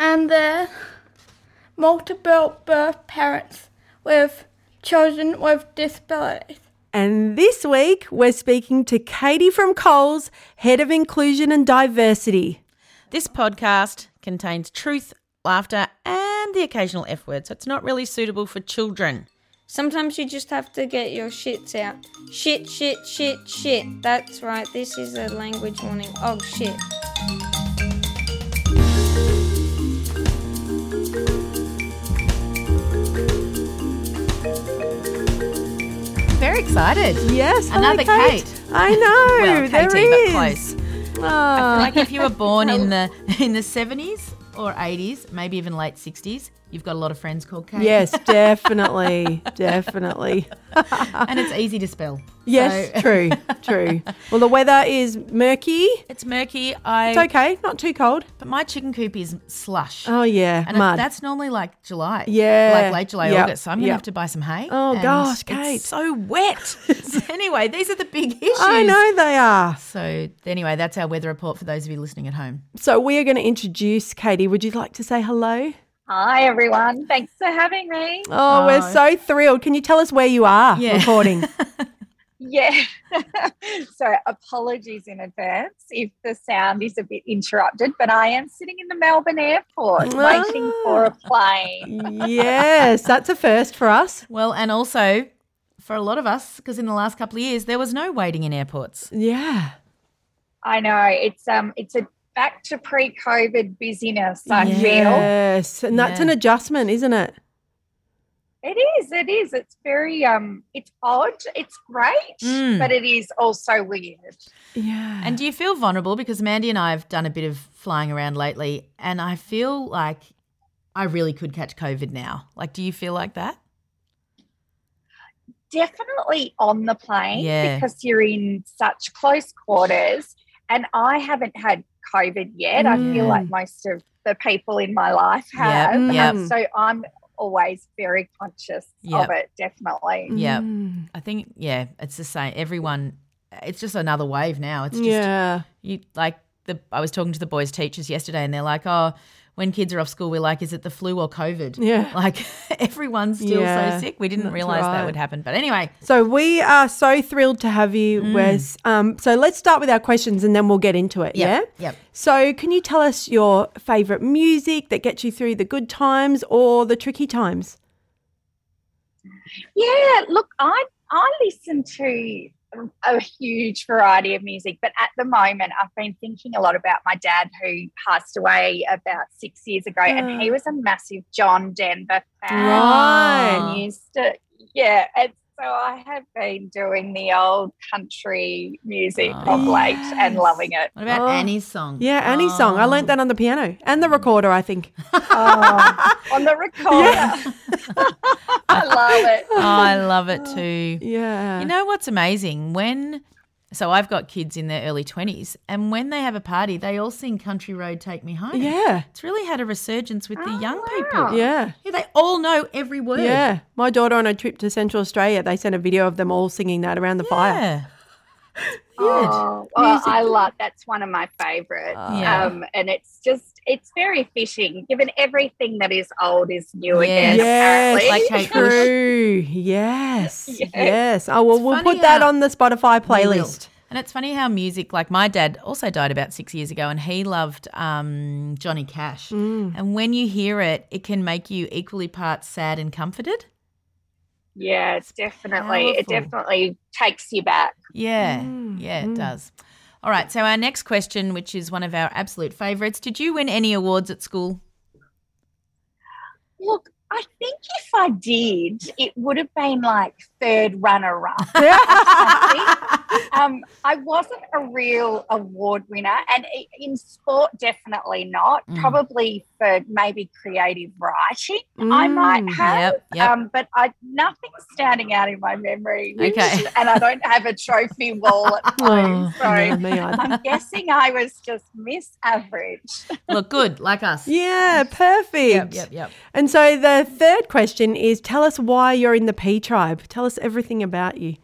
and their multiple birth parents with children with disabilities. And this week, we're speaking to Katie from Coles, Head of Inclusion and Diversity. This podcast contains truth, laughter, and the occasional F word, so it's not really suitable for children. Sometimes you just have to get your shits out. Shit, shit, shit, shit. That's right, this is a language warning. Oh, shit. Excited. Yes, Another Kate. Kate. I know. Well, there Katie, but close. Oh. I feel like if you were born in the in the seventies or eighties, maybe even late sixties, you've got a lot of friends called Kate. yes, definitely, definitely. and it's easy to spell. Yes, So- true, true. Well, the weather is murky. It's murky. I It's okay, not too cold. but my chicken coop is slush. Oh yeah, and it- mud. that's normally like July. Yeah. Like late July, Yep. August. So I'm going to Yep. have to buy some hay. Oh, gosh, Kate. It's so wet. So anyway, these are the big issues. I know they are. So anyway, that's our weather report for those of you listening at home. So we are going to introduce Katie. Would you like to say hello? Hi, everyone. Thanks for having me. Oh, we're Oh. so thrilled. Can you tell us where you are Yeah. recording? Yeah. so, apologies in advance if the sound is a bit interrupted, but I am sitting in the Melbourne airport waiting for a plane. yes, that's a first for us. Well, and also for a lot of us, because in the last couple of years there was no waiting in airports. Yeah. I know it's um it's a back to pre-COVID busyness. I feel Yes. And that's Yeah. an adjustment, isn't it? It is. It is. It's very um. It's odd. It's great, Mm. but it is also weird. Yeah. And do you feel vulnerable? Because Mandy and I have done a bit of flying around lately, and I feel like I really could catch COVID now. Like, do you feel like that? definitely on the plane Yeah. because you're in such close quarters. And I haven't had COVID yet. I feel like most of the people in my life Yep, have. yep. Um, so I'm always very conscious Yep. of it, definitely. Yeah. Mm. I think, yeah, it's the same. Everyone, it's just another wave now. It's just, yeah. you like the, I was talking to the boys' teachers yesterday, and they're like, oh, when kids are off school, we're like, is it the flu or COVID? Yeah. Like, everyone's still Yeah, so sick. We didn't realize right. that would happen. But anyway, So we are so thrilled to have you, Mm. Wes. Um, so let's start with our questions and then we'll get into it. Yep, Yeah. yep. So can you tell us your favourite music that gets you through the good times or the tricky times? Yeah, look, I I listen to a huge variety of music, but at the moment, I've been thinking a lot about my dad who passed away about six years ago, and he was a massive John Denver fan. Right. Used to, yeah, and so I have been doing the old country music oh. of late and loving it. what about Oh. Annie's song? Yeah, Annie's song. I learnt oh. that on the piano and the mm. recorder, I think. Oh, on the recorder. Yeah. I love it. Oh, I love it too. Yeah. You know what's amazing? When so I've got kids in their early 20s and when they have a party, they all sing Country Road Take Me Home. yeah. It's really had a resurgence with the Oh, young wow. people. Yeah. Yeah, they all know every word. Yeah. My daughter on a trip to Central Australia, they sent a video of them all singing that around the fire. Yeah. Oh, well, I love that's one of my favorites. Yeah. Um, and it's just it's very fitting, given everything that is old is new Yes. again. Yes, apparently. Like True. Yes. Yes. Yes. Oh well, It's we'll put that how- on the Spotify We will. playlist. And it's funny how music, like my dad also died about six years ago and he loved um, Johnny Cash. Mm. And when you hear it, it can make you equally parts sad and comforted. Yeah, it's definitely it definitely takes you back. Yeah. Mm, Yeah, it does. All right. So, our next question, which is one of our absolute favorites Did you win any awards at school? Look, I think if I did, it would have been like third runner up. um, I wasn't a real award winner, and in sport, definitely not. Mm. Probably for maybe creative writing, I might Mm, have. Yep, yep. Um, but I nothing's standing out in my memory. which- Okay. and I don't have a trophy wall at home, Oh, so no, me. I'm guessing I was just miss average. Look good, like us. Yeah, perfect. Yep, yep, yep. And so the third question is tell us why you're in the P tribe. Tell us everything about you.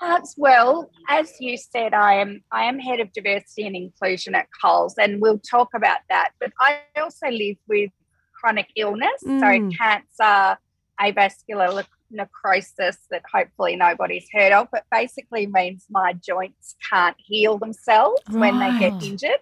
Uh, well, as you said, I am I am head of diversity and inclusion at Coles, and we'll talk about that. But I also live with chronic illness, Mm. so cancer, avascular necrosis that hopefully nobody's heard of, but basically means my joints can't heal themselves when they get injured.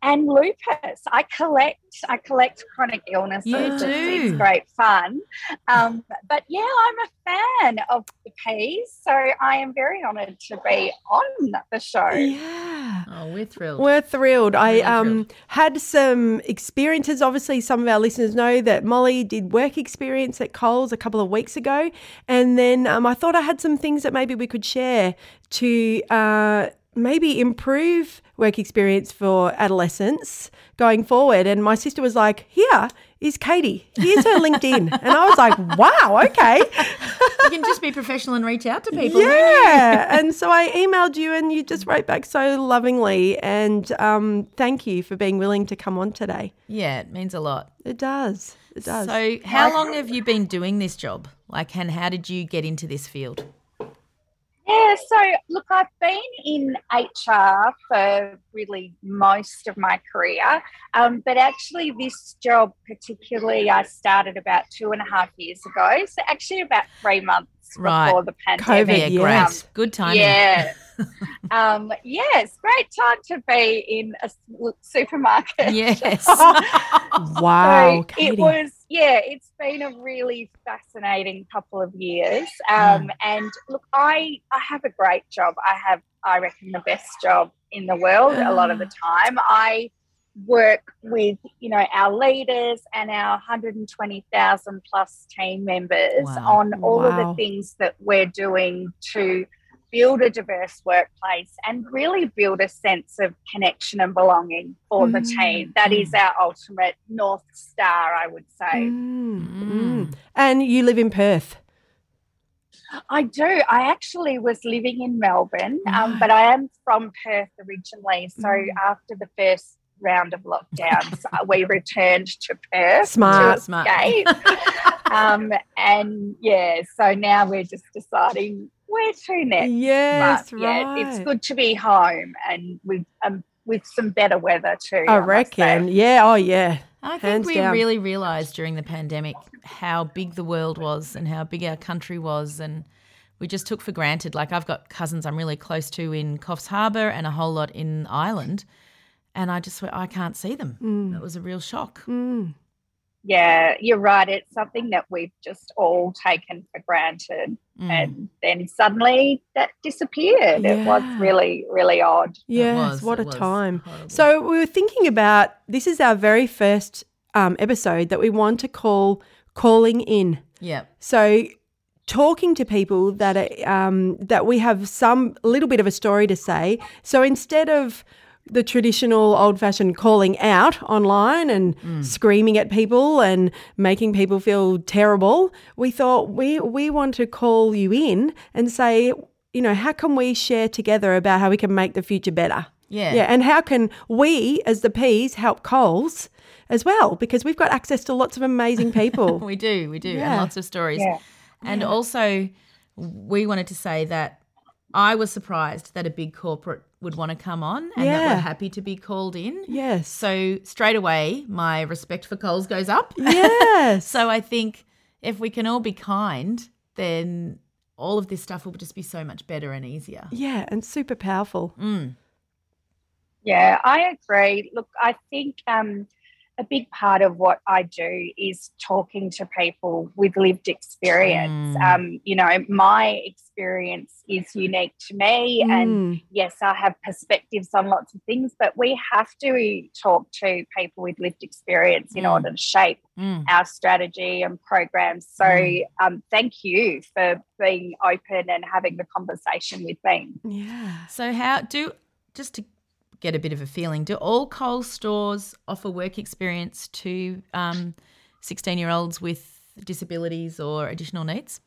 And lupus, I collect. I collect chronic illnesses. You It's- do. It's great fun. Um, but yeah, I'm a fan of the peas, so I am very honoured to be on the show. Yeah. Oh, we're thrilled. We're thrilled. Really I um, thrilled. had some experiences. Obviously, some of our listeners know that Molly did work experience at Coles a couple of weeks ago. And then um, I thought I had some things that maybe we could share to uh, maybe improve work experience for adolescents going forward. And my sister was like, Here is Katie. Here's her LinkedIn. And I was like, Wow, okay. you can just be professional and reach out to people. Yeah. and so I emailed you and you just wrote back so lovingly. And um, thank you for being willing to come on today. Yeah, it means a lot. It does. It does. So, how long have you been doing this job? Like, and how did you get into this field? Yeah, so look, I've been in HR for really most of my career, um, but actually, this job particularly, I started about two and a half years ago. So, actually, about three months Right. before the pandemic. COVID, Yeah, yes. great. Um, Good timing. Yeah. um, yes, great time to be in a supermarket. Yes. wow, So it was, yeah, it's been a really fascinating couple of years. Um, And look, I, I have a great job. I have, I reckon, the best job in the world a lot of the time. I work with, you know, our leaders and our 120,000 plus team members Wow. on all of the things that we're doing to build a diverse workplace and really build a sense of connection and belonging for the team. That is our ultimate North Star, I would say. Mm, Mm. mm. And you live in Perth. I do. I actually was living in Melbourne, um, but I am from Perth originally. So after the first round of lockdowns, uh, we returned to Perth Smart. to Smart. um, and yeah, so now we're just deciding where to next. Yes, But, yeah, it's good to be home and with um, with some better weather too. I must say. reckon. Yeah. Oh, yeah. I think Hands we down. really realised during the pandemic how big the world was and how big our country was, and we just took for granted. Like I've got cousins I'm really close to in Coffs Harbour and a whole lot in Ireland, and I just went, I can't see them. Mm. It was a real shock. Mm. Yeah, you're right. It's something that we've just all taken for granted. Mm. and then suddenly that disappeared. It was really, really odd. Yes, was, what a time. horrible. So we were thinking about this is our very first um, episode that we want to call Calling In. Yeah. So talking to people that are, um, that we have some little bit of a story to say. So instead of the traditional old fashioned calling out online and mm. screaming at people and making people feel terrible, we thought we we want to call you in and say, you know, how can we share together about how we can make the future better? Yeah. Yeah, and how can we as the peas help Coles as well because we've got access to lots of amazing people. We do, we do, Yeah. and lots of stories. Yeah. And also, we wanted to say that I was surprised that a big corporate would want to come on and that Yeah. we're happy to be called in. yes. So straight away, my respect for Coles goes up. yes. So I think if we can all be kind, then all of this stuff will just be so much better and easier. Yeah, and super powerful. Mm. Yeah, I agree. Look, I think um, a big part of what I do is talking to people with lived experience. Mm. Um, you know, my experience is unique to me, and Mm. yes, I have perspectives on lots of things, but we have to talk to people with lived experience in Mm. order to shape Mm. our strategy and programs. So, Mm. um, thank you for being open and having the conversation with me. Yeah. So how do just to get a bit of a feeling, do all Coles stores offer work experience to um, 16 year olds with disabilities or additional needs?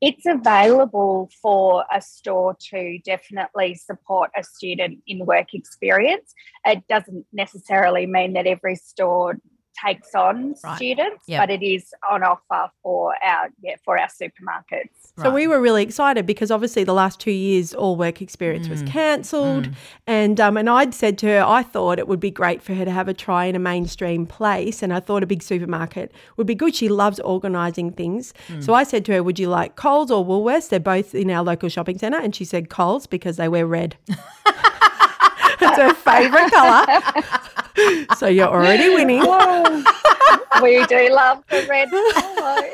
It's available for a store to definitely support a student in work experience. It doesn't necessarily mean that every store takes on Right. students, Yep. but it is on offer for our yeah for our supermarkets. So we were really excited because obviously the last two years all work experience was mm. cancelled, mm. and um, and I'd said to her I thought it would be great for her to have a try in a mainstream place, and I thought a big supermarket would be good. She loves organising things, so mm. I said to her, "Would you like Coles or Woolworths? They're both in our local shopping centre," and she said Coles because they wear red. it's her favourite colour. so you're already winning. we do love the red colour.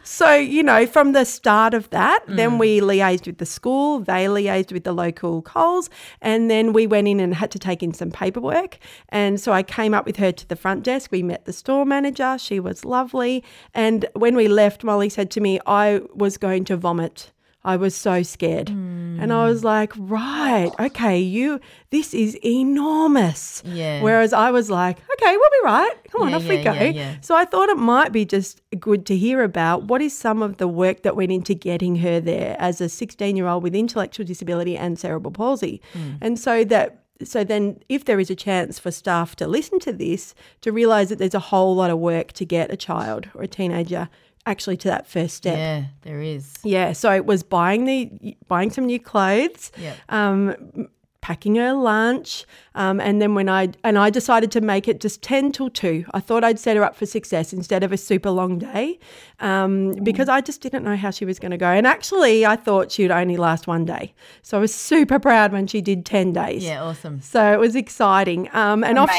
So, you know, from the start of that, then mm. we liaised with the school, they liaised with the local Coles, and then we went in and had to take in some paperwork. And so I came up with her to the front desk. We met the store manager, she was lovely. And when we left, Molly said to me, I was going to vomit. I was so scared. Mm. And I was like, right, okay, you, this is enormous. Yeah. Whereas I was like, okay, we'll be right. Come on, Yeah, off we go. yeah, yeah. So I thought it might be just good to hear about what is some of the work that went into getting her there as a 16 year old with intellectual disability and cerebral palsy. Hmm. And so that so then if there is a chance for staff to listen to this to realize that there's a whole lot of work to get a child or a teenager actually to that first step. Yeah, there is. Yeah, so it was buying the buying some new clothes, Yep. um, packing her lunch, um, and then when I and I decided to make it just ten till two. I thought I'd set her up for success instead of a super long day, um, because I just didn't know how she was going to go. And actually, I thought she would only last one day, so I was super proud when she did ten days. Yeah, awesome. So it was exciting. Um, and off,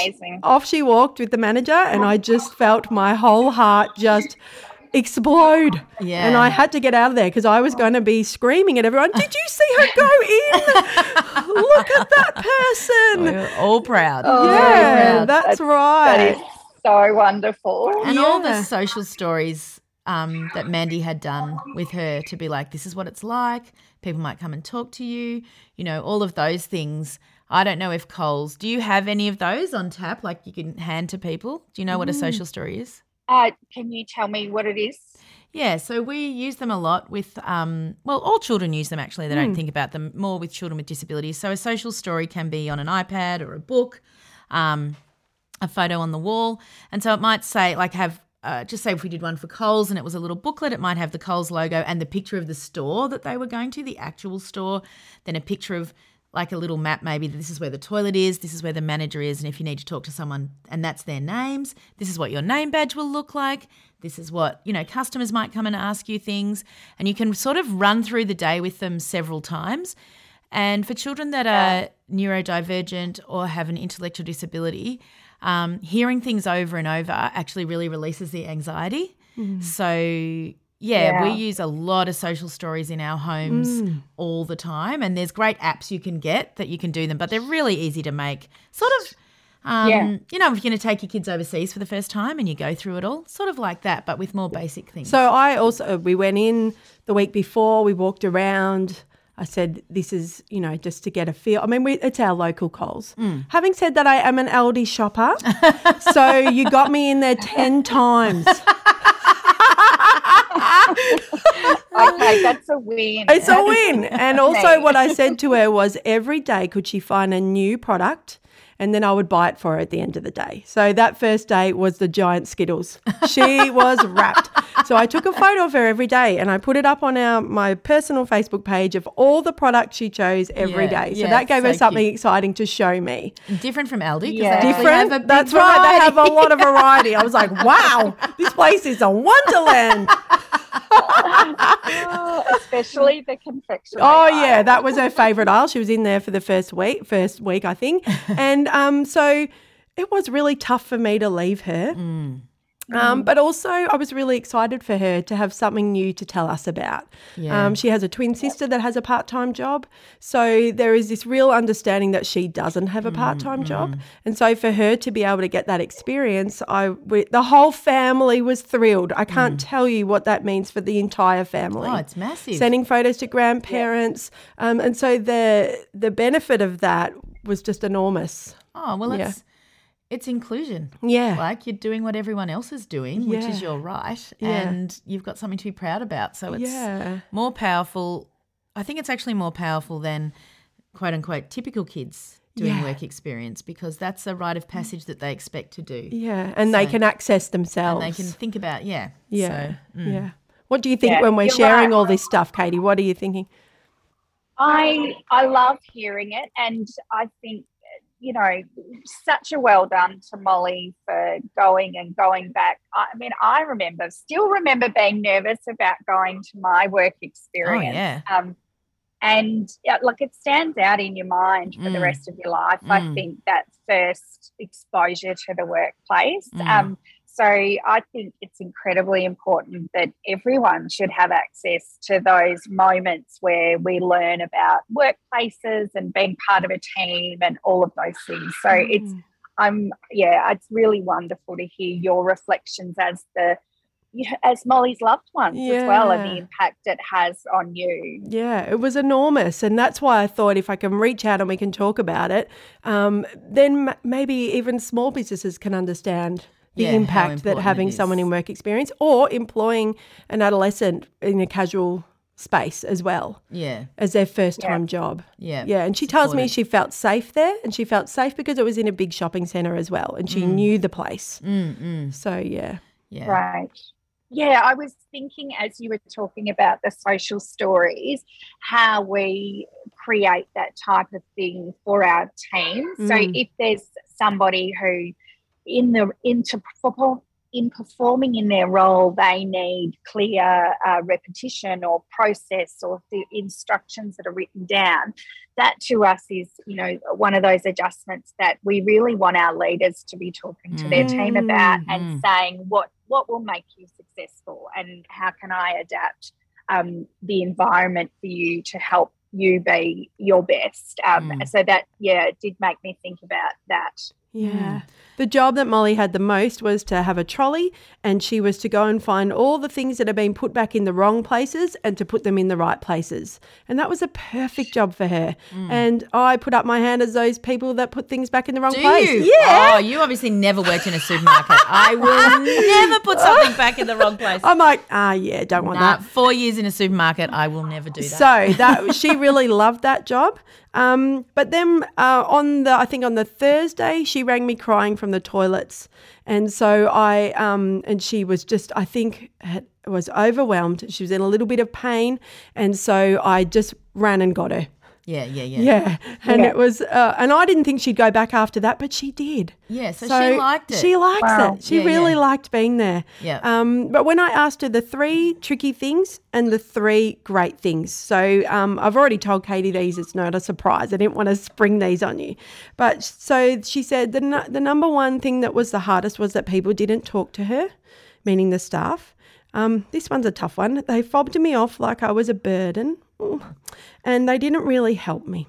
off she walked with the manager, and I just felt my whole heart just explode. Yeah. And I had to get out of there because I was going to be screaming at everyone, Did you see her go in? Look at that person. We're all proud. Oh, Very yeah, proud. that's That right. is so wonderful. and all the social stories um, that Mandy had done with her to be like, this is what it's like. People might come and talk to you. You know, all of those things. I don't know if Coles, do you have any of those on tap, like you can hand to people? Do you know what a social story is? Uh, can you tell me what it is? Yeah, so we use them a lot with, um, well, all children use them actually. They don't think about them more with children with disabilities. So a social story can be on an iPad or a book, um, a photo on the wall. And so it might say, like, have, uh, just say if we did one for Coles and it was a little booklet, it might have the Coles logo and the picture of the store that they were going to, the actual store, then a picture of, like a little map, maybe this is where the toilet is, this is where the manager is, and if you need to talk to someone and that's their names, this is what your name badge will look like. This is what, you know, customers might come and ask you things. And you can sort of run through the day with them several times. And for children that are neurodivergent or have an intellectual disability, um, hearing things over and over actually really releases the anxiety. So, yeah, we use a lot of social stories in our homes mm. all the time. And there's great apps you can get that you can do them, but they're really easy to make. Sort of, um, Yeah. you know, if you're going to take your kids overseas for the first time and you go through it all, sort of like that, but with more basic things. So I also uh, we went in the week before. We walked around. I said, "This is you know just to get a feel." I mean, we, it's our local Coles. Mm. Having said that, I am an Aldi shopper, so you got me in there ten times. Okay, that's a win. It's a win. And also, what I said to her was every day could she find a new product and then I would buy it for her at the end of the day. So that first day was the giant Skittles. She was wrapped. So I took a photo of her every day and I put it up on our my personal Facebook page of all the products she chose every Yeah, day. So yeah, that gave her something cute. exciting to show me. Different from Aldi Yeah. they actually have a Different. big That's right. They have a lot of variety. I was like, wow, this place is a wonderland. Oh, especially the confectionery. Oh yeah, aisle. that was her favourite aisle. She was in there for the first week, first week I think, and um, so it was really tough for me to leave her. Mm. Um, but also, I was really excited for her to have something new to tell us about. Yeah. Um, she has a twin sister that has a part time job. So there is this real understanding that she doesn't have a part time job. And so for her to be able to get that experience, I we, the whole family was thrilled. I can't tell you what that means for the entire family Oh, it's massive. sending photos to grandparents. Um, and so the the benefit of that was just enormous. Oh, well, Yeah. it's it's inclusion. Yeah. Like you're doing what everyone else is doing, which is your right, Yeah. and you've got something to be proud about. So it's Yeah. more powerful. I think it's actually more powerful than quote unquote typical kids doing Yeah. work experience because that's a rite of passage that they expect to do. Yeah. And they can access And themselves. they can think about, yeah. Yeah. So, mm. Yeah. What do you think Yeah, when we're you're sharing right. all this stuff, Katie? What are you thinking? I I love hearing it, and I think you know such a well done to Molly for going and going back. I mean, I remember, still remember being nervous about going to my work experience. Oh, yeah. Um, and yeah, like it stands out in your mind for the Mm. rest of your life. I Mm. think that first exposure to the workplace. Mm. Um, so I think it's incredibly important that everyone should have access to those moments where we learn about workplaces and being part of a team and all of those things. So it's Mm. I'm yeah, it's really wonderful to hear your reflections as the you know, as Molly's loved ones as well and the impact it has on you. Yeah, it was enormous. And that's why I thought if I can reach out and we can talk about it, um, then m- maybe even small businesses can understand the Yeah, impact that having someone in work experience or employing an adolescent in a casual space as well Yeah. as their first time job. Yeah. Yeah, and she tells me she felt safe there, and she felt safe because it was in a big shopping centre as well, and she knew the place. Mm, mm, So yeah, yeah. Right. Yeah, I was thinking as you were talking about the social stories, how we create that type of thing for our team. So Mm. if there's somebody who in the into in performing in their role, they need clear uh, repetition or process or the instructions that are written down. That to us is, you know, one of those adjustments that we really want our leaders to be talking to their team about and Mm. saying what what will make you successful and how can I adapt um, the environment for you to help you be your best. Um, Mm. So that yeah, it did make me think about that. Yeah. The job that Molly had the most was to have a trolley, and she was to go and find all the things that had been put back in the wrong places and to put them in the right places. And that was a perfect job for her. And I put up my hand as those people that put things back in the wrong Do place. you? Yeah. Oh, you obviously never worked in a supermarket. I will never put something back in the wrong place. I'm like, ah, yeah, don't want Nah, that. four years in a supermarket, I will never do that. So that she really loved that job. Um, but then uh, on the I think on the Thursday she rang me crying from the toilets, and so I um, and she was just I think had, was overwhelmed. She was in a little bit of pain, and so I just ran and got her. Yeah, yeah, yeah. Yeah, and Yeah. it was, uh, and I didn't think she'd go back after that, but she did. Yeah, so she liked it. She likes Wow. it. She Yeah, really yeah. liked being there. Yeah. Um, but when I asked her the three tricky things and the three great things, so um, I've already told Katie these. It's not a surprise. I didn't want to spring these on you, but so she said the nu- the number one thing that was the hardest was that people didn't talk to her, meaning the staff. Um, this one's a tough one. They fobbed me off like I was a burden. And they didn't really help me.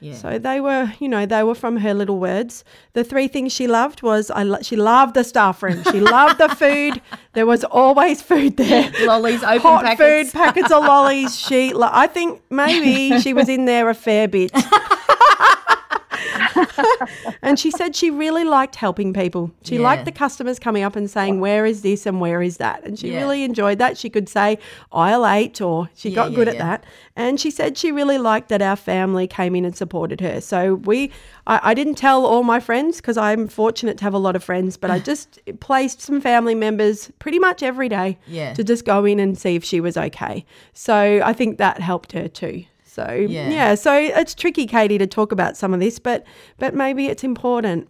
Yeah. So they were, you know, they were from her little words. The three things she loved was I lo- she loved the staff room. She loved the food. There was always food there. Lollies, open Hot packets. food, packets of lollies. She, lo- I think maybe she was in there a fair bit. and she said she really liked helping people. She Yeah. liked the customers coming up and saying, "Where is this and where is that?" And she Yeah. really enjoyed that. She could say aisle eight, or she Yeah, got good at that. And she said she really liked that our family came in and supported her. So we, I, I didn't tell all my friends because I'm fortunate to have a lot of friends, but I just placed some family members pretty much every day to just go in and see if she was okay. So I think that helped her too. So Yeah. yeah, so it's tricky, Katie, to talk about some of this, but but maybe it's important.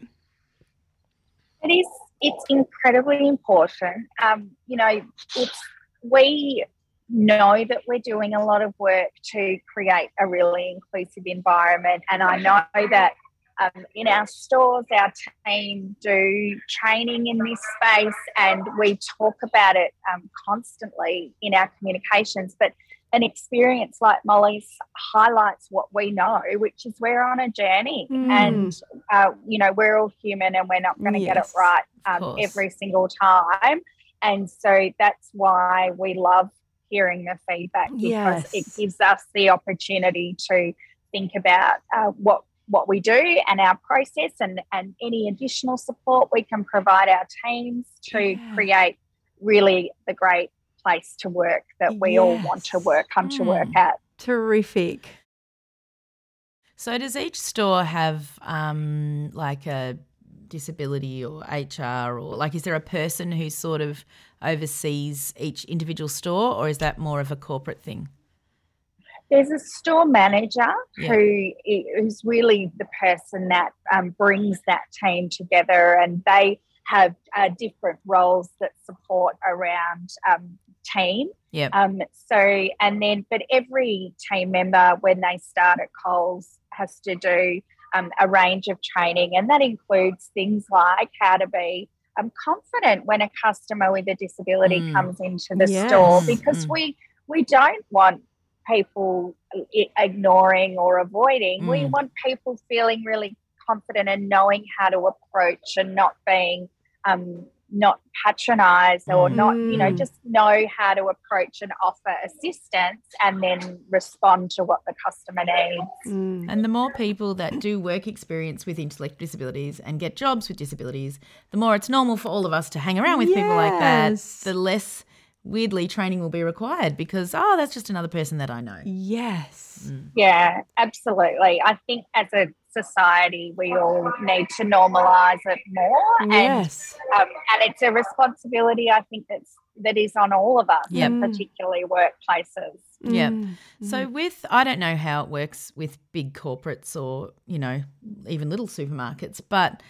It is. It's incredibly important. Um, you know, it's we know that we're doing a lot of work to create a really inclusive environment, and I know that um, in our stores, our team do training in this space and we talk about it um, constantly in our communications. But an experience like Molly's highlights what we know, which is we're on a journey Mm. and, uh, you know, we're all human and we're not going to get it right um, every single time. And so that's why we love hearing the feedback because it gives us the opportunity to think about uh, what what we do and our process and, and any additional support we can provide our teams to Yeah. create really the great place to work that we all want to work come to work Mm. at. Terrific. So does each store have um, like a disability or HR or like is there a person who sort of oversees each individual store or is that more of a corporate thing? There's a store manager Yeah. who's really the person that um, brings that team together, and they have uh, different roles that support around um, team. Yeah. Um, so, and then, but every team member when they start at Coles has to do um, a range of training, and that includes things like how to be um, confident when a customer with a disability Mm. comes into the Yes. store, because Mm. we we don't want people ignoring or avoiding. We Mm. want people feeling really confident and knowing how to approach and not being um, not patronize or Mm. not, you know, Mm. just know how to approach and offer assistance and then respond to what the customer needs. Mm. And the more people that do work experience with intellectual disabilities and get jobs with disabilities, the more it's normal for all of us to hang around with people like that, the less weirdly training will be required because, oh, that's just another person that I know. Yes. Yeah, absolutely. I think as a society, we all need to normalise it more, and Yes. um, and it's a responsibility. I think that's that is on all of us, Yep. particularly workplaces. Yeah. Mm. So with I don't know how it works with big corporates or, you know, even little supermarkets, but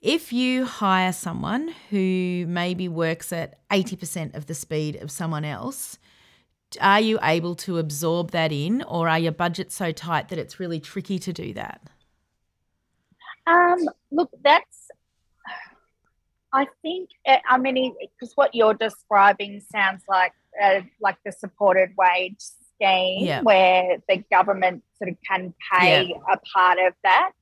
if you hire someone who maybe works at 80% of the speed of someone else, are you able to absorb that in or are your budgets so tight that it's really tricky to do that? Um, look, that's. I think. uh, I mean, because what you're describing sounds like uh, like the supported wage scheme, Yeah. where the government sort of can pay a part of that.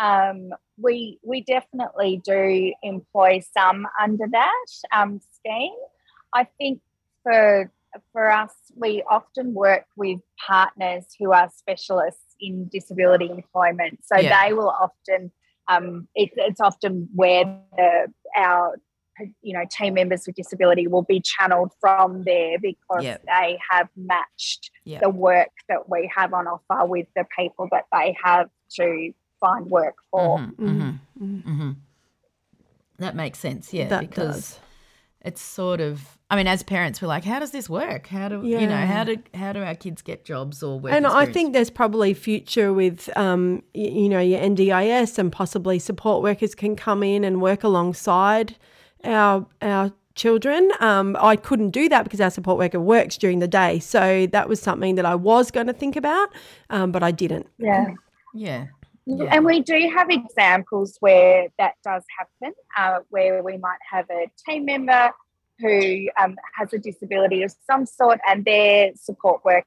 Um, we we definitely do employ some under that um, scheme. I think for for us, we often work with partners who are specialists in disability employment. So Yeah. they will often, um, it, it's often where the, our you know team members with disability will be channeled from there because Yep. they have matched Yep. the work that we have on offer with the people that they have to find work for. Mhm, Mhm. mhm, Mhm. mhm. That makes sense, yeah, That because does. it's sort of I mean, as parents, we're like, how does this work? How do you know how do how do our kids get jobs or work? And I think there's probably future with, um, y- you know, your NDIS and possibly support workers can come in and work alongside our our children. Um, I couldn't do that because our support worker works during the day, so that was something that I was going to think about, um, but I didn't. Yeah. yeah, Yeah. And we do have examples where that does happen, uh, where we might have a team member who um, has a disability of some sort and their support worker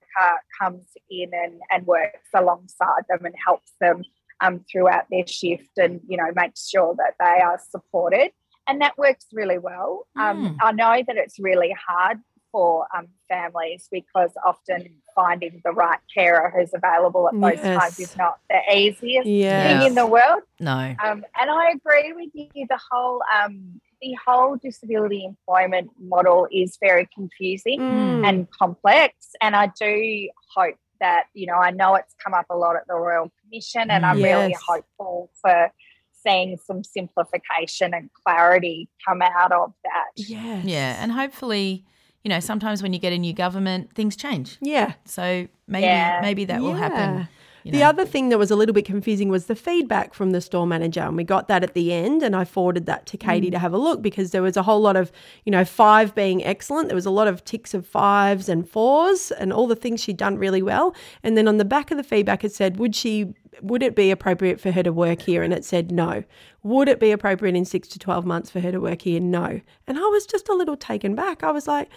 comes in and, and works alongside them and helps them um, throughout their shift and, you know, makes sure that they are supported. And that works really well. Um, Mm. I know that it's really hard for um, families because often finding the right carer who's available at those Yes. times is not the easiest Yeah. thing in the world. no, Um, and I agree with you. The whole um, the whole disability employment model is very confusing Mm. and complex. And I do hope that you know I know it's come up a lot at the Royal Commission, and I'm really hopeful for seeing some simplification and clarity come out of that. Yes. yeah, and hopefully, you know, sometimes when you get a new government, things change. Yeah. So maybe Yeah. maybe that will happen. you The other thing that was a little bit confusing was the feedback from the store manager. And we got that at the end, and I forwarded that to Katie Mm. to have a look because there was a whole lot of, you know, five being excellent. There was a lot of ticks of fives and fours and all the things she'd done really well. And then on the back of the feedback, it said, would she would it be appropriate for her to work here? And it said no. Would it be appropriate in six to 12 months for her to work here? No. And I was just a little taken back. I was like,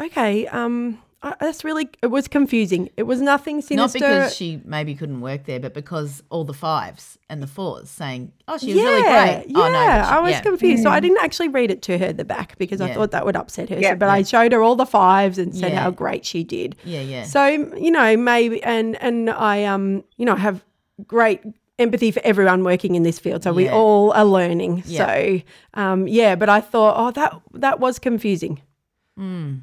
okay, um, I, that's really, it was confusing. It was nothing sinister. Not because she maybe couldn't work there, but because all the fives and the fours saying, "Oh, she was really great." Yeah, oh no, she- I was yeah. confused. So I didn't actually read it to her at the back because I thought that would upset her. Yeah. So, but I showed her all the fives and said Yeah. how great she did. Yeah, yeah. So you know maybe and and I um you know have great empathy for everyone working in this field. So we all are learning. Yeah. So um yeah, but I thought oh that that was confusing. Mm.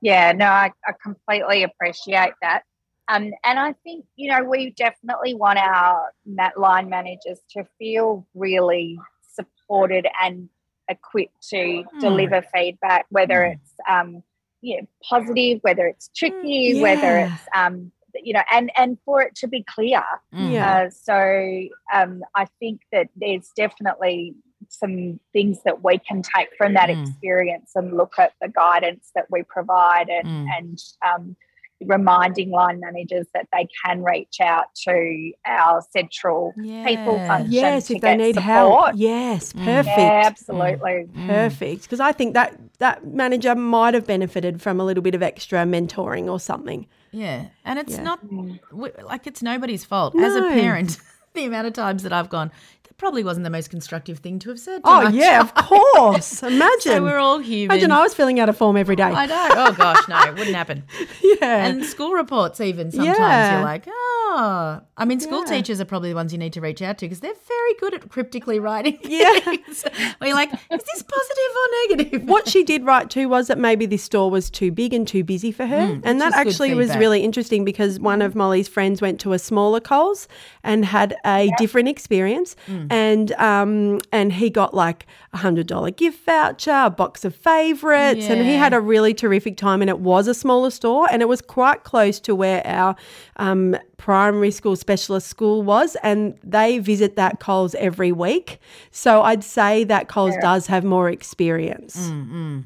Yeah, no, I, I completely appreciate that. Um, and I think, you know, we definitely want our ma- line managers to feel really supported and equipped to deliver feedback, whether Mm. it's, um, you know, positive, whether it's tricky, whether yeah. it's, um, you know, and, and for it to be clear. Mm. Yeah. Uh, so um, I think that there's definitely some things that we can take from that Mm. experience and look at the guidance that we provide and, Mm. and um, reminding line managers that they can reach out to our central people function Yes, to if they need support. help. Yes, Mm. perfect. Yeah, absolutely. Perfect. Because I think that that manager might have benefited from a little bit of extra mentoring or something. Yeah, and it's Yeah. not mm. like it's nobody's fault. As a parent, the amount of times that I've gone, probably wasn't the most constructive thing to have said. To Oh yeah, of course. Imagine. So we're all human. Imagine I was filling out a form every day. I know. Oh gosh, no, it wouldn't happen. yeah. And school reports, even sometimes Yeah. you're like, oh. I mean, school Yeah. teachers are probably the ones you need to reach out to because they're very good at cryptically writing. Yeah. things. Where you're like, is this positive or negative? what she did write too was that maybe this store was too big and too busy for her. and that Mm, is good actually was really interesting because one of Molly's friends went to a smaller Coles and had a different experience. Mm. And um, and he got like a hundred dollar gift voucher, a box of favorites, and he had a really terrific time. And it was a smaller store and it was quite close to where our um, primary school specialist school was. And they visit that Coles every week. So I'd say that Coles does have more experience. Mm,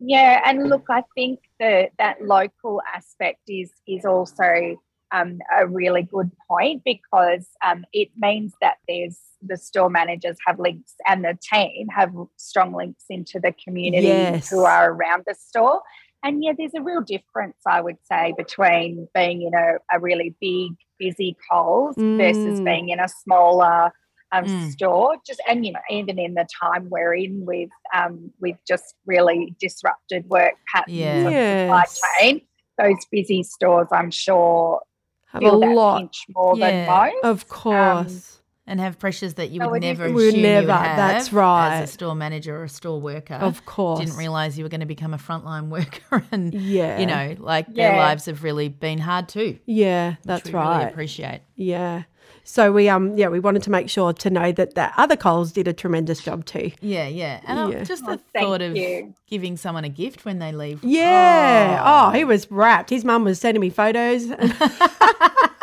Yeah, and look, I think that that local aspect is is also um, a really good point because um, it means that there's the store managers have links and the team have strong links into the community Yes. who are around the store. And yeah, there's a real difference, I would say, between being in a, a really big, busy Coles versus Mm. being in a smaller um, Mm. store. Just and you know, even in the time we're in with um, with just really disrupted work patterns Yeah. and Yes. supply chain, those busy stores, I'm sure, Have a feel that lot, pinch more Yeah. than most. of course. And have pressures that you would never Would assume never, you would have that's right. as a store manager or a store worker. of course. Didn't realize you were going to become a frontline worker, and Yeah. you know, like their lives have really been hard too. Yeah, that's we Really right. appreciate. yeah. So we um yeah we wanted to make sure to know that the other Coles did a tremendous job too. Yeah, yeah, and Yeah. just the Oh, thank thought of you. giving someone a gift when they leave. Yeah. Oh, he was wrapped. His mum was sending me photos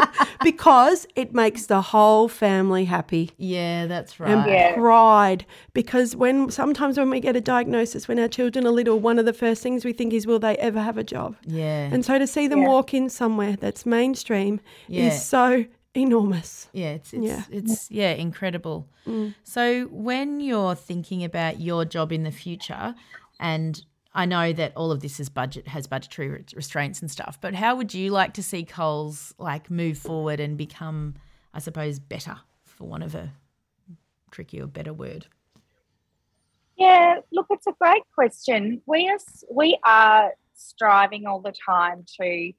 because it makes the whole family happy. Yeah, that's and right. Yeah. pride because when sometimes when we get a diagnosis when our children are little one of the first things we think is will they ever have a job Yeah, and so to see them Yeah. walk in somewhere that's mainstream Yeah. is so enormous yeah, it's it's Yeah. it's yeah, incredible. Mm. So when you're thinking about your job in the future, and I know that all of this is budget has budgetary restraints and stuff, but how would you like to see Coles like move forward and become, I suppose, better for one of a tricky or better word? Yeah, look, it's a great question. We are we are striving all the time to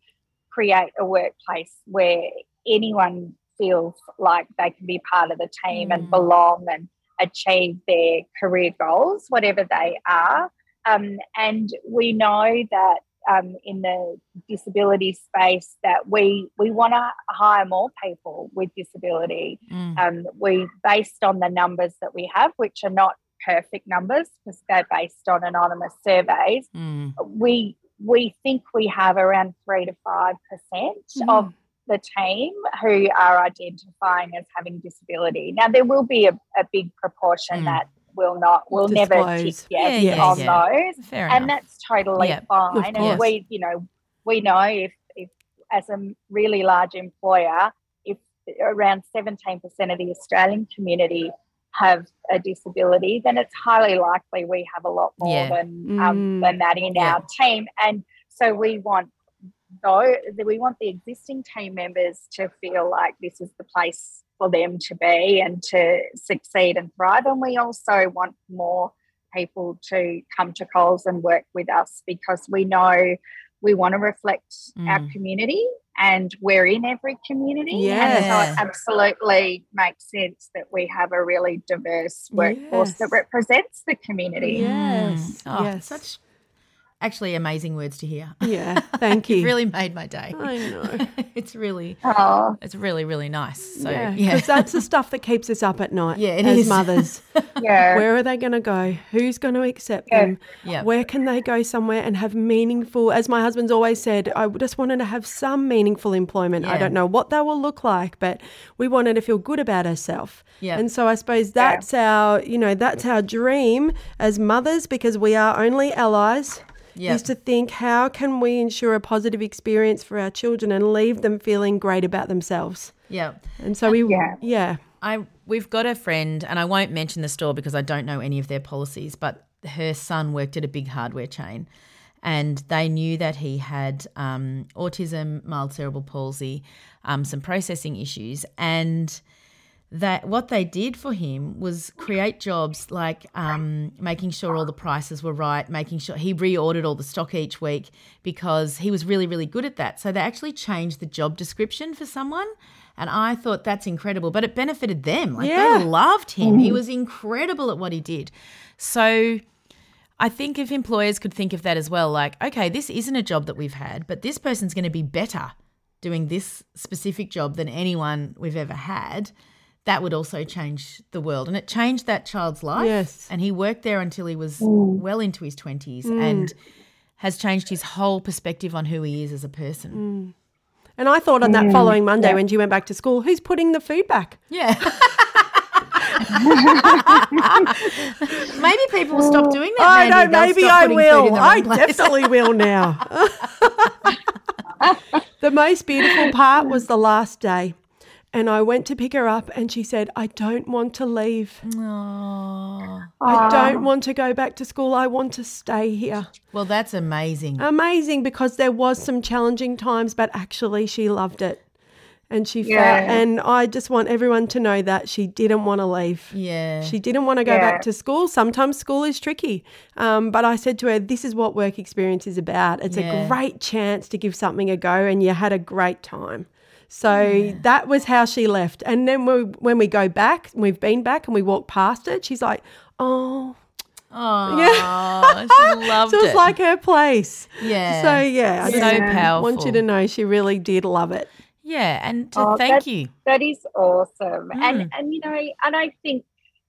create a workplace where anyone feels like they can be part of the team Mm. and belong and achieve their career goals, whatever they are. Um, and we know that um, in the disability space that we we want to hire more people with disability Mm. um, we based on the numbers that we have, which are not perfect numbers because they're based on anonymous surveys. Mm. We we think we have around three to five percent Mm-hmm. of the team who are identifying as having disability. Now there will be a, a big proportion Mm. that will not will never tick yes Yeah, yeah, on yeah. those Fair and enough. that's totally Yeah, fine. And we, you know, we know if, if as a really large employer, if around 17% of the Australian community have a disability, then it's highly likely we have a lot more than um, Mm. than that in our team. And so we want though we want the existing team members to feel like this is the place for them to be and to succeed and thrive. And we also want more people to come to Coles and work with us because we know we want to reflect our Mm. community and we're in every community. And so it absolutely makes sense that we have a really diverse workforce Yes. that represents the community. Yes. Oh, yes. Such actually amazing words to hear. yeah. Thank you. You've really made my day. I know. it's really, Oh, it's really, really nice. So yeah, yeah, 'cause that's the stuff that keeps us up at night. Yeah, it as is. mothers. yeah. Where are they going to go? Who's going to accept Yeah. them? yeah, Where can they go somewhere and have meaningful? As my husband's always said, I just wanted to have some meaningful employment. I don't know what that will look like, but we wanted to feel good about ourselves. Yeah. And so I suppose that's our, you know, that's our dream as mothers because we are only allies. Yeah. Is to think how can we ensure a positive experience for our children and leave them feeling great about themselves. yeah. And so we, Yeah. yeah, I we've got a friend, and I won't mention the store because I don't know any of their policies, but her son worked at a big hardware chain, and they knew that he had um, autism, mild cerebral palsy, um, some processing issues, and that what they did for him was create jobs like um, making sure all the prices were right, making sure he reordered all the stock each week because he was really, really good at that. So they actually changed the job description for someone. And I thought that's incredible, but it benefited them. Like Yeah. they loved him. He was incredible at what he did. So I think if employers could think of that as well, like, okay, this isn't a job that we've had, but this person's going to be better doing this specific job than anyone we've ever had, that would also change the world. And it changed that child's life. Yes. And he worked there until he was mm. well into his 20s mm. and has changed his whole perspective on who he is as a person. Mm. And I thought on that following Monday when she went back to school, who's putting the food back? Yeah. maybe people will stop doing that. I Mandy. know, They'll maybe I putting food in will. I definitely will now. the most beautiful part was the last day. And I went to pick her up and she said, I don't want to leave. Aw. I don't want to go back to school. I want to stay here. Well, that's amazing. Amazing because there was some challenging times, but actually she loved it. And she Yeah. felt, and I just want everyone to know that she didn't want to leave. yeah. She didn't want to go Yeah. back to school. Sometimes school is tricky. Um, but I said to her, This is what work experience is about. It's Yeah. a great chance to give something a go, and you had a great time. So that was how she left. And then we, when we go back, we've been back and we walk past it, she's like, Oh, Oh, Yeah. she loved so it's it. like her place. yeah. So yeah, I so just powerful. want you to know she really did love it. Yeah, and to Oh, thank that's- you. That is awesome. Mm. And and you know, I don't think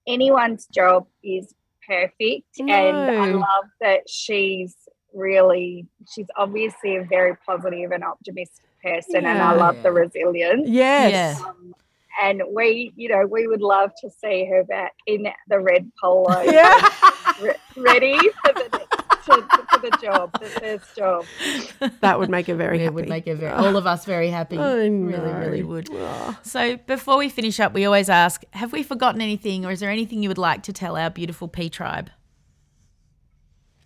anyone's job is perfect. And I love that she's really she's obviously a very positive and optimistic person and I Yeah. love the resilience. Yes. Yeah. Um, and we, you know, we would love to see her back in the red polo, Yeah. re- ready for the to, for the job, the first job. That would make her very It happy. would make her very, all of us very happy. I Really, really would. Oh. So before we finish up, we always ask, have we forgotten anything or is there anything you would like to tell our beautiful P tribe?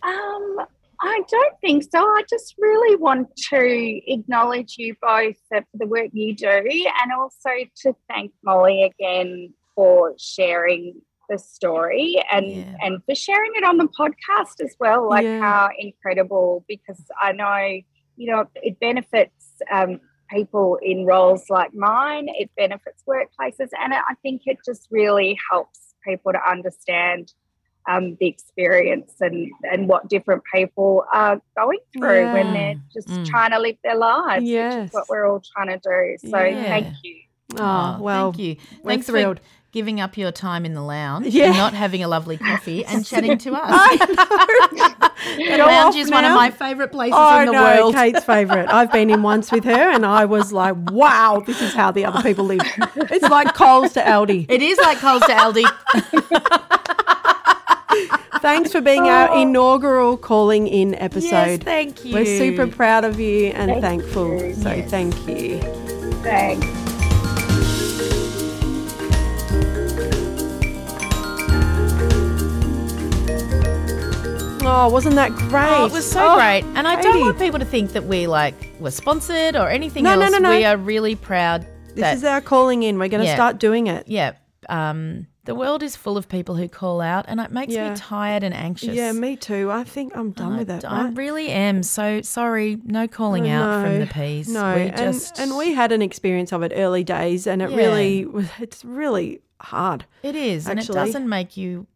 Um, I don't think so. I just really want to acknowledge you both for the work you do and also to thank Molly again for sharing the story and Yeah. and for sharing it on the podcast as well. Like Yeah. how incredible because I know, you know, it benefits um, people in roles like mine, it benefits workplaces, and I think it just really helps people to understand um, the experience and, and what different people are going through Yeah. when they're just Mm. trying to live their lives, which is what we're all trying to do. So Yeah. thank you. Oh, well, thank you. we're Thanks thrilled. for giving up your time in the lounge Yeah. and not having a lovely coffee and chatting to us. I know. the Go lounge off is one of my favourite places Oh in the no, world. Kate's favourite. I've been in once with her, and I was like, "Wow, this is how the other people live." It's like Coles to Aldi. It is like Coles to Aldi. Thanks for being our oh. inaugural calling in episode. Yes, thank you. We're super proud of you and thank thankful. You. So yes. thank you. Thanks. Oh, wasn't that great? Oh, it was so oh, great. And I Katie. don't want people to think that we like were sponsored or anything no, else. No, no, no. We are really proud. This is our calling in. We're going to yeah, start doing it. Yeah. Um, the world is full of people who call out, and it makes Yeah. me tired and anxious. Yeah, me too. I think I'm done I, with it. I right? really am. So sorry, no calling out from the peas. No, we and, just and we had an experience of it early days, and it Yeah. really was. It's really hard. it is, and it doesn't make you.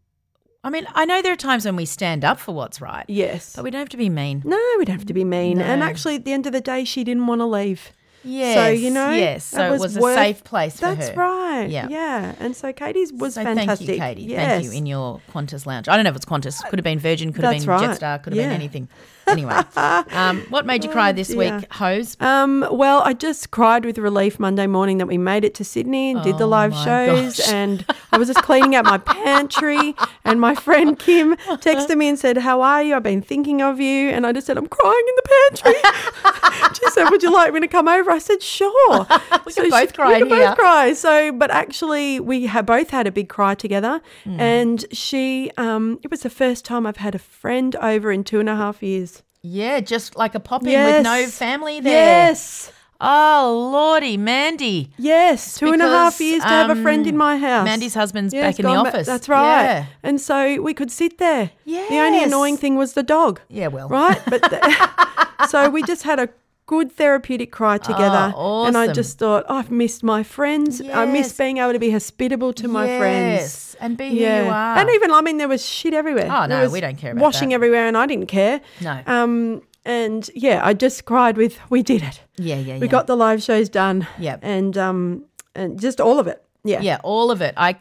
I mean, I know there are times when we stand up for what's right, Yes. but we don't have to be mean. No, we don't have to be mean. And actually, at the end of the day, she didn't want to leave. Yes, you know, yes. So was it was worth- a safe place for That's her. right. Yeah. Yeah. And so Katie's was so fantastic. thank you, Katie. Yes. Thank you in your Qantas lounge. I don't know if it's Qantas. Could have been Virgin. Could have been right. Jetstar. Could have Yeah. been anything. Anyway, um, what made you cry this dear. week, Hose? Um, well, I just cried with relief Monday morning that we made it to Sydney and did the Oh live shows. gosh. And I was just cleaning out my pantry, and my friend Kim texted me and said, "How are you? I've been thinking of you." And I just said, "I'm crying in the pantry." she said, "Would you like me to come over?" I said, "Sure." We can both cry We can both cry. So, but actually, we have both had a big cry together, Hmm. and she, um, it was the first time I've had a friend over in two and a half years. Yeah, just like a pop in with no family there. Yes. Oh, Lordy, Mandy. Yes, two and a half because, years to have a friend in um, my house. Mandy's husband's Yes, back in the ba- office. That's right. Yeah. And so we could sit there. Yeah. The only annoying thing was the dog. Yeah, well. Right? But the- so we just had a good therapeutic cry together. Oh, And I just thought, I've missed my friends. I miss being able to be hospitable to my friends. Yes, and be who you are. And even, I mean, there was shit everywhere. Oh, no, we don't care about Washing that. everywhere, and I didn't care. No. Um, and yeah, I just cried with, we did it. yeah, yeah, yeah. We got the live shows done. Yep. And um and just all of it. Yeah. yeah, all of it. I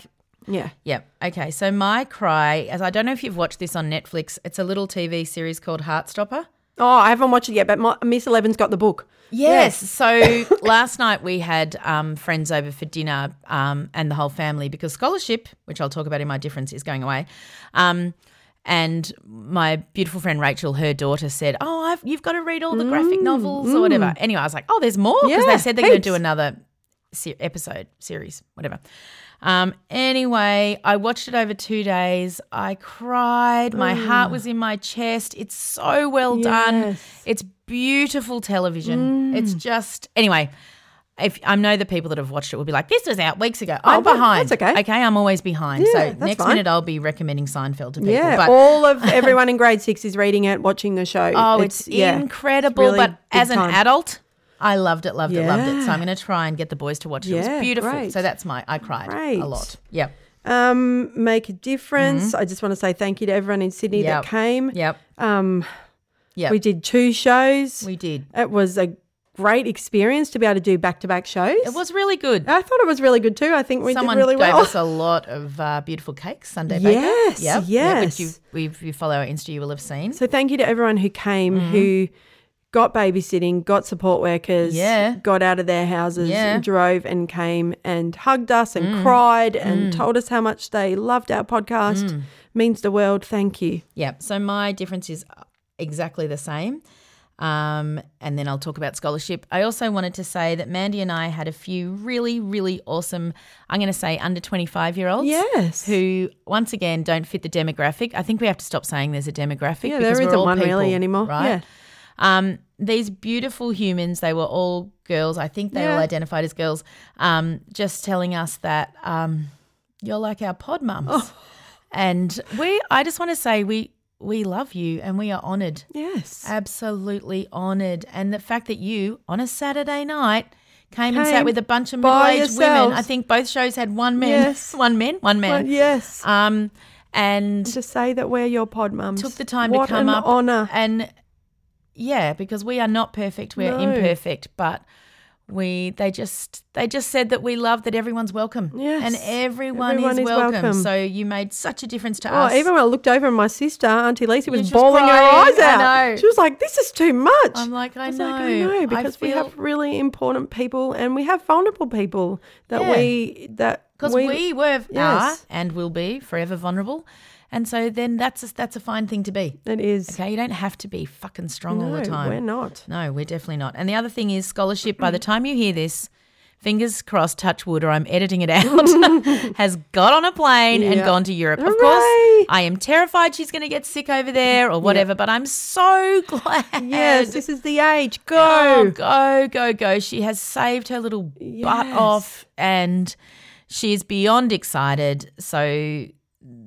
Yeah. Yeah. Okay. So my cry, as I don't know if you've watched this on Netflix. It's a little TV series called Heartstopper. Oh, I haven't watched it yet, but my, Miss Eleven's got the book. Yes. So last night we had um, friends over for dinner um, and the whole family because scholarship, which I'll talk about in my difference, is going away. Um, and my beautiful friend Rachel, her daughter, said, "Oh, I've, you've got to read all the graphic novels or whatever." Anyway, I was like, "Oh, there's more," because Mm, Yeah, they said they're going to do another se- episode, series, whatever. Um, anyway, I watched it over two days. I cried. My heart was in my chest. It's so well done. Yes. Mm. It's beautiful television. It's just anyway. If I know the people that have watched it will be like, "This was out weeks ago." I'm but behind. that's okay. Okay, I'm always behind. Yeah, so next fine. minute I'll be recommending Seinfeld to people. Yeah. but all of everyone in grade six is reading it, watching the show. oh, it's, yeah, incredible. really but as an time. adult, I loved it, loved it, loved it. So I'm going to try and get the boys to watch it. it was beautiful. great. So that's my. I cried Great. a lot. Yeah. um, make a difference. I just want to say thank you to everyone in Sydney Mm-hmm. Yep. that came. Yep. Um, Yep. we did two shows. We did. it was a great experience to be able to do back to back shows. It was really good. I thought it was really good too. I think we Someone did really well. Someone gave well. us a lot of uh, beautiful cakes, Sunday Baker. Yes, Yep. Yeah, which you, yes. if you follow our Insta, you will have seen. So thank you to everyone who came, Mm-hmm. who got babysitting, got support workers, Yeah. got out of their houses, Yeah. Mm. drove and came and hugged us and cried and told us how much they loved our podcast. Mm. Means the world. Thank you. Yeah. So my difference is exactly the same. Um, and then I'll talk about scholarship. I also wanted to say that Mandy and I had a few really, really awesome, I'm going to say under 25 year olds. Yes. Who, once again, don't fit the demographic. I think we have to stop saying there's a demographic. Yeah, because there isn't one really anymore. Right? Yeah. Um, these beautiful humans, they were all girls. I think they all identified as girls, um, just telling us that um, you're like our pod mums. Oh. And we, I just want to say, we, we love you and we are honoured, Yes. absolutely honoured. And the fact that you, on a Saturday night, came, and sat with a bunch of middle aged women. I think both shows had one man, Yes. one man, one man. But yes. Um, and to say that we're your pod mums. took the time what to come an up Honor. and yeah because we are not perfect we're No. imperfect but we they just they just said that we love that everyone's welcome Yes. and everyone, Everyone is, is welcome. welcome. so you made such a difference to Oh, us even when I looked over my sister, Auntie Lisa, was bawling her eyes I out. She was like, "This is too much." i'm like i, was know like, I know because we feel- have really important people and we have vulnerable people that Yeah. we that because we, were Yes. are and will be forever vulnerable and so then that's a, that's a fine thing to be it is. okay you don't have to be fucking strong all the time we're not. No, we're definitely not. And the other thing is scholarship. By the time you hear this, fingers crossed, touch wood, or I'm editing it out, has got on a plane and gone to Europe. Of course, I am terrified she's going to get sick over there or whatever, but I'm so glad. Yes, this is the age. Oh, Go. go, go, go. She has saved her little butt off and she is beyond excited. So,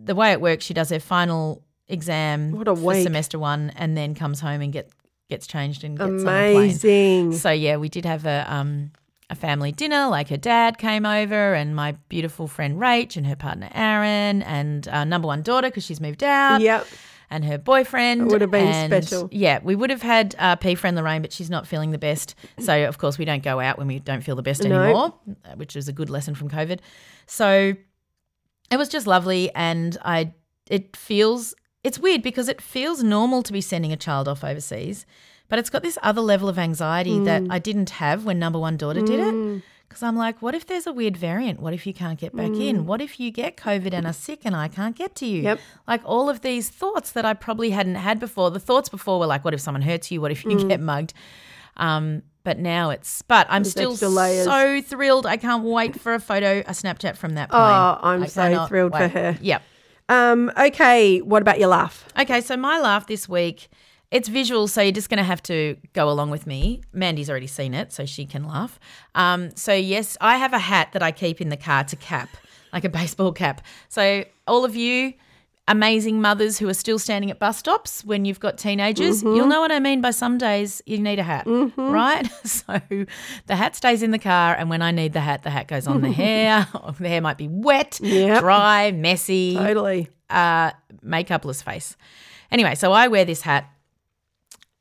the way it works, she does her final exam What a for week. semester one and then comes home and get, gets changed and gets on a plane. Amazing. So, yeah, we did have a, um, a family dinner. Like her dad came over and my beautiful friend Rach and her partner Aaron and our number one daughter because she's moved out Yep. and her boyfriend. It would have been and, special. Yeah, we would have had uh, P friend Lorraine, but she's not feeling the best. So of course we don't go out when we don't feel the best No. anymore, uh, which is a good lesson from COVID. So it was just lovely, and I it feels it's weird because it feels normal to be sending a child off overseas, but it's got this other level of anxiety that Mm. I didn't have when number one daughter did it. Because I'm like, what if there's a weird variant? What if you can't get back in? What if you get COVID and are sick and I can't get to you? Mm. Yep. Like all of these thoughts that I probably hadn't had before. The thoughts before were like, what if someone hurts you? What if you get mugged? Um, but now it's, but I'm still so thrilled. I can't wait for a photo, a Snapchat from that plane. Oh, I'm so thrilled for her. Yep. Um, okay, what about your laugh? Okay, so my laugh this week, it's visual, so you're just going to have to go along with me. Mandy's already seen it, so she can laugh. Um, so, yes, I have a hat that I keep in the car to cap, like a baseball cap. So, all of you amazing mothers who are still standing at bus stops when you've got teenagers, you'll know what I mean by some days you need a hat, right? So, the hat stays in the car, and when I need the hat, the hat goes on the hair. the hair might be wet, Yep. dry, messy Totally. uh, makeupless face. Anyway, so I wear this hat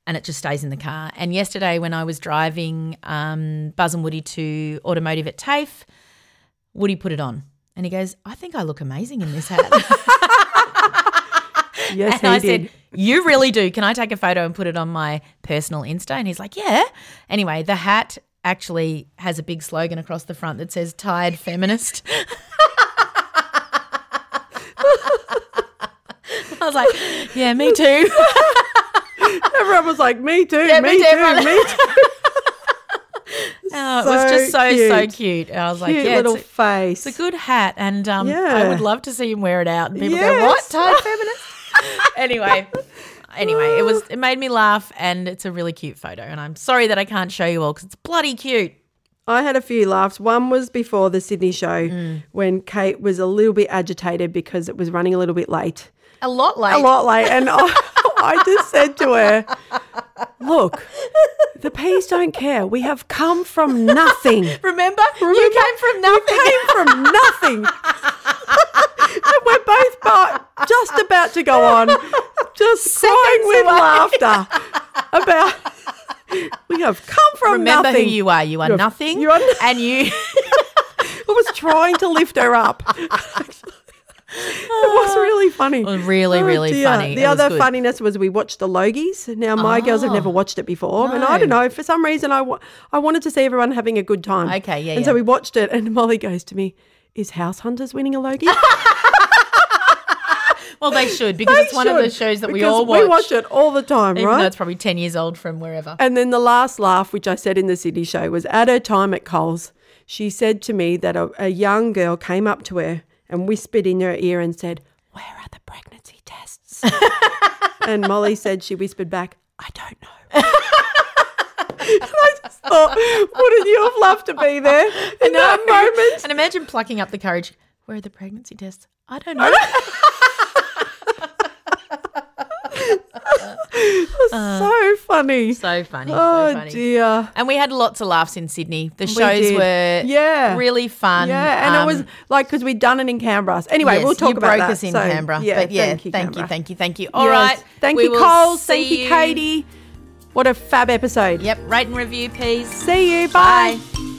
and it just stays in the car. And yesterday, when I was driving um, Buzz and Woody to automotive at TAFE, Woody put it on and he goes, I think I look amazing in this hat. Yes, and I did. said, You really do. Can I take a photo and put it on my personal Insta? And he's like, Yeah. Anyway, the hat actually has a big slogan across the front that says Tired Feminist. I was like, Yeah, me too. Everyone was like, me too, Yeah, me, me too, everyone- me too. Oh, it was just so So so cute. cute. And I was like, Cute yeah, little it's a, face. it's a good hat, and um, I would love to see him wear it out. And people go, "What tired feminist?" Anyway, anyway, it was it made me laugh, and it's a really cute photo. And I'm sorry that I can't show you all because it's bloody cute. I had a few laughs. One was before the Sydney show Mm. when Kate was a little bit agitated because it was running a little bit late. A lot late. A lot late. And I, I just said to her, Look, the peas don't care. We have come from nothing. Remember? you came from nothing. came from nothing. and we're both bo- just about to go on, just crying with away. laughter about we have come from Remember nothing. who you are. You are You're- nothing. you're un- and you. I was trying to lift her up. it was ah. really funny. It was really, oh, really dear. funny. The It other funniness was we watched the Logies. Now my girls have ah. never watched it before, and I don't know for some reason I, wa- I wanted to see everyone having a good time. Okay, yeah, And so we watched it, and Molly goes to me, "Is House Hunters winning a Logie?" Well, they should because it's one of the shows that we all watch. We watch it all the time, even right? though it's probably ten years old from wherever. And then the last laugh, which I said in the Sydney show, was at her time at Coles. She said to me that a, a young girl came up to her and whispered in her ear and said, Where are the pregnancy tests? and Molly said, She whispered back, I don't know. and I just thought, wouldn't you have loved to be there in that moment? And imagine plucking up the courage. Where are the pregnancy tests? I don't know. So funny. so funny. oh, so funny. dear. And we had lots of laughs in Sydney. The shows did. were Yeah. really fun. Yeah, and Um, it was like because we'd done it in Canberra. Anyway, yes, we'll talk you about broke that. us in So, Canberra. Yeah, but yeah, thank you, thank you, thank you, thank you. All right, Yes. Thank you, Cole. Thank you, Katie. What a fab episode. Yep, rate and review, please. See you. Bye. Bye.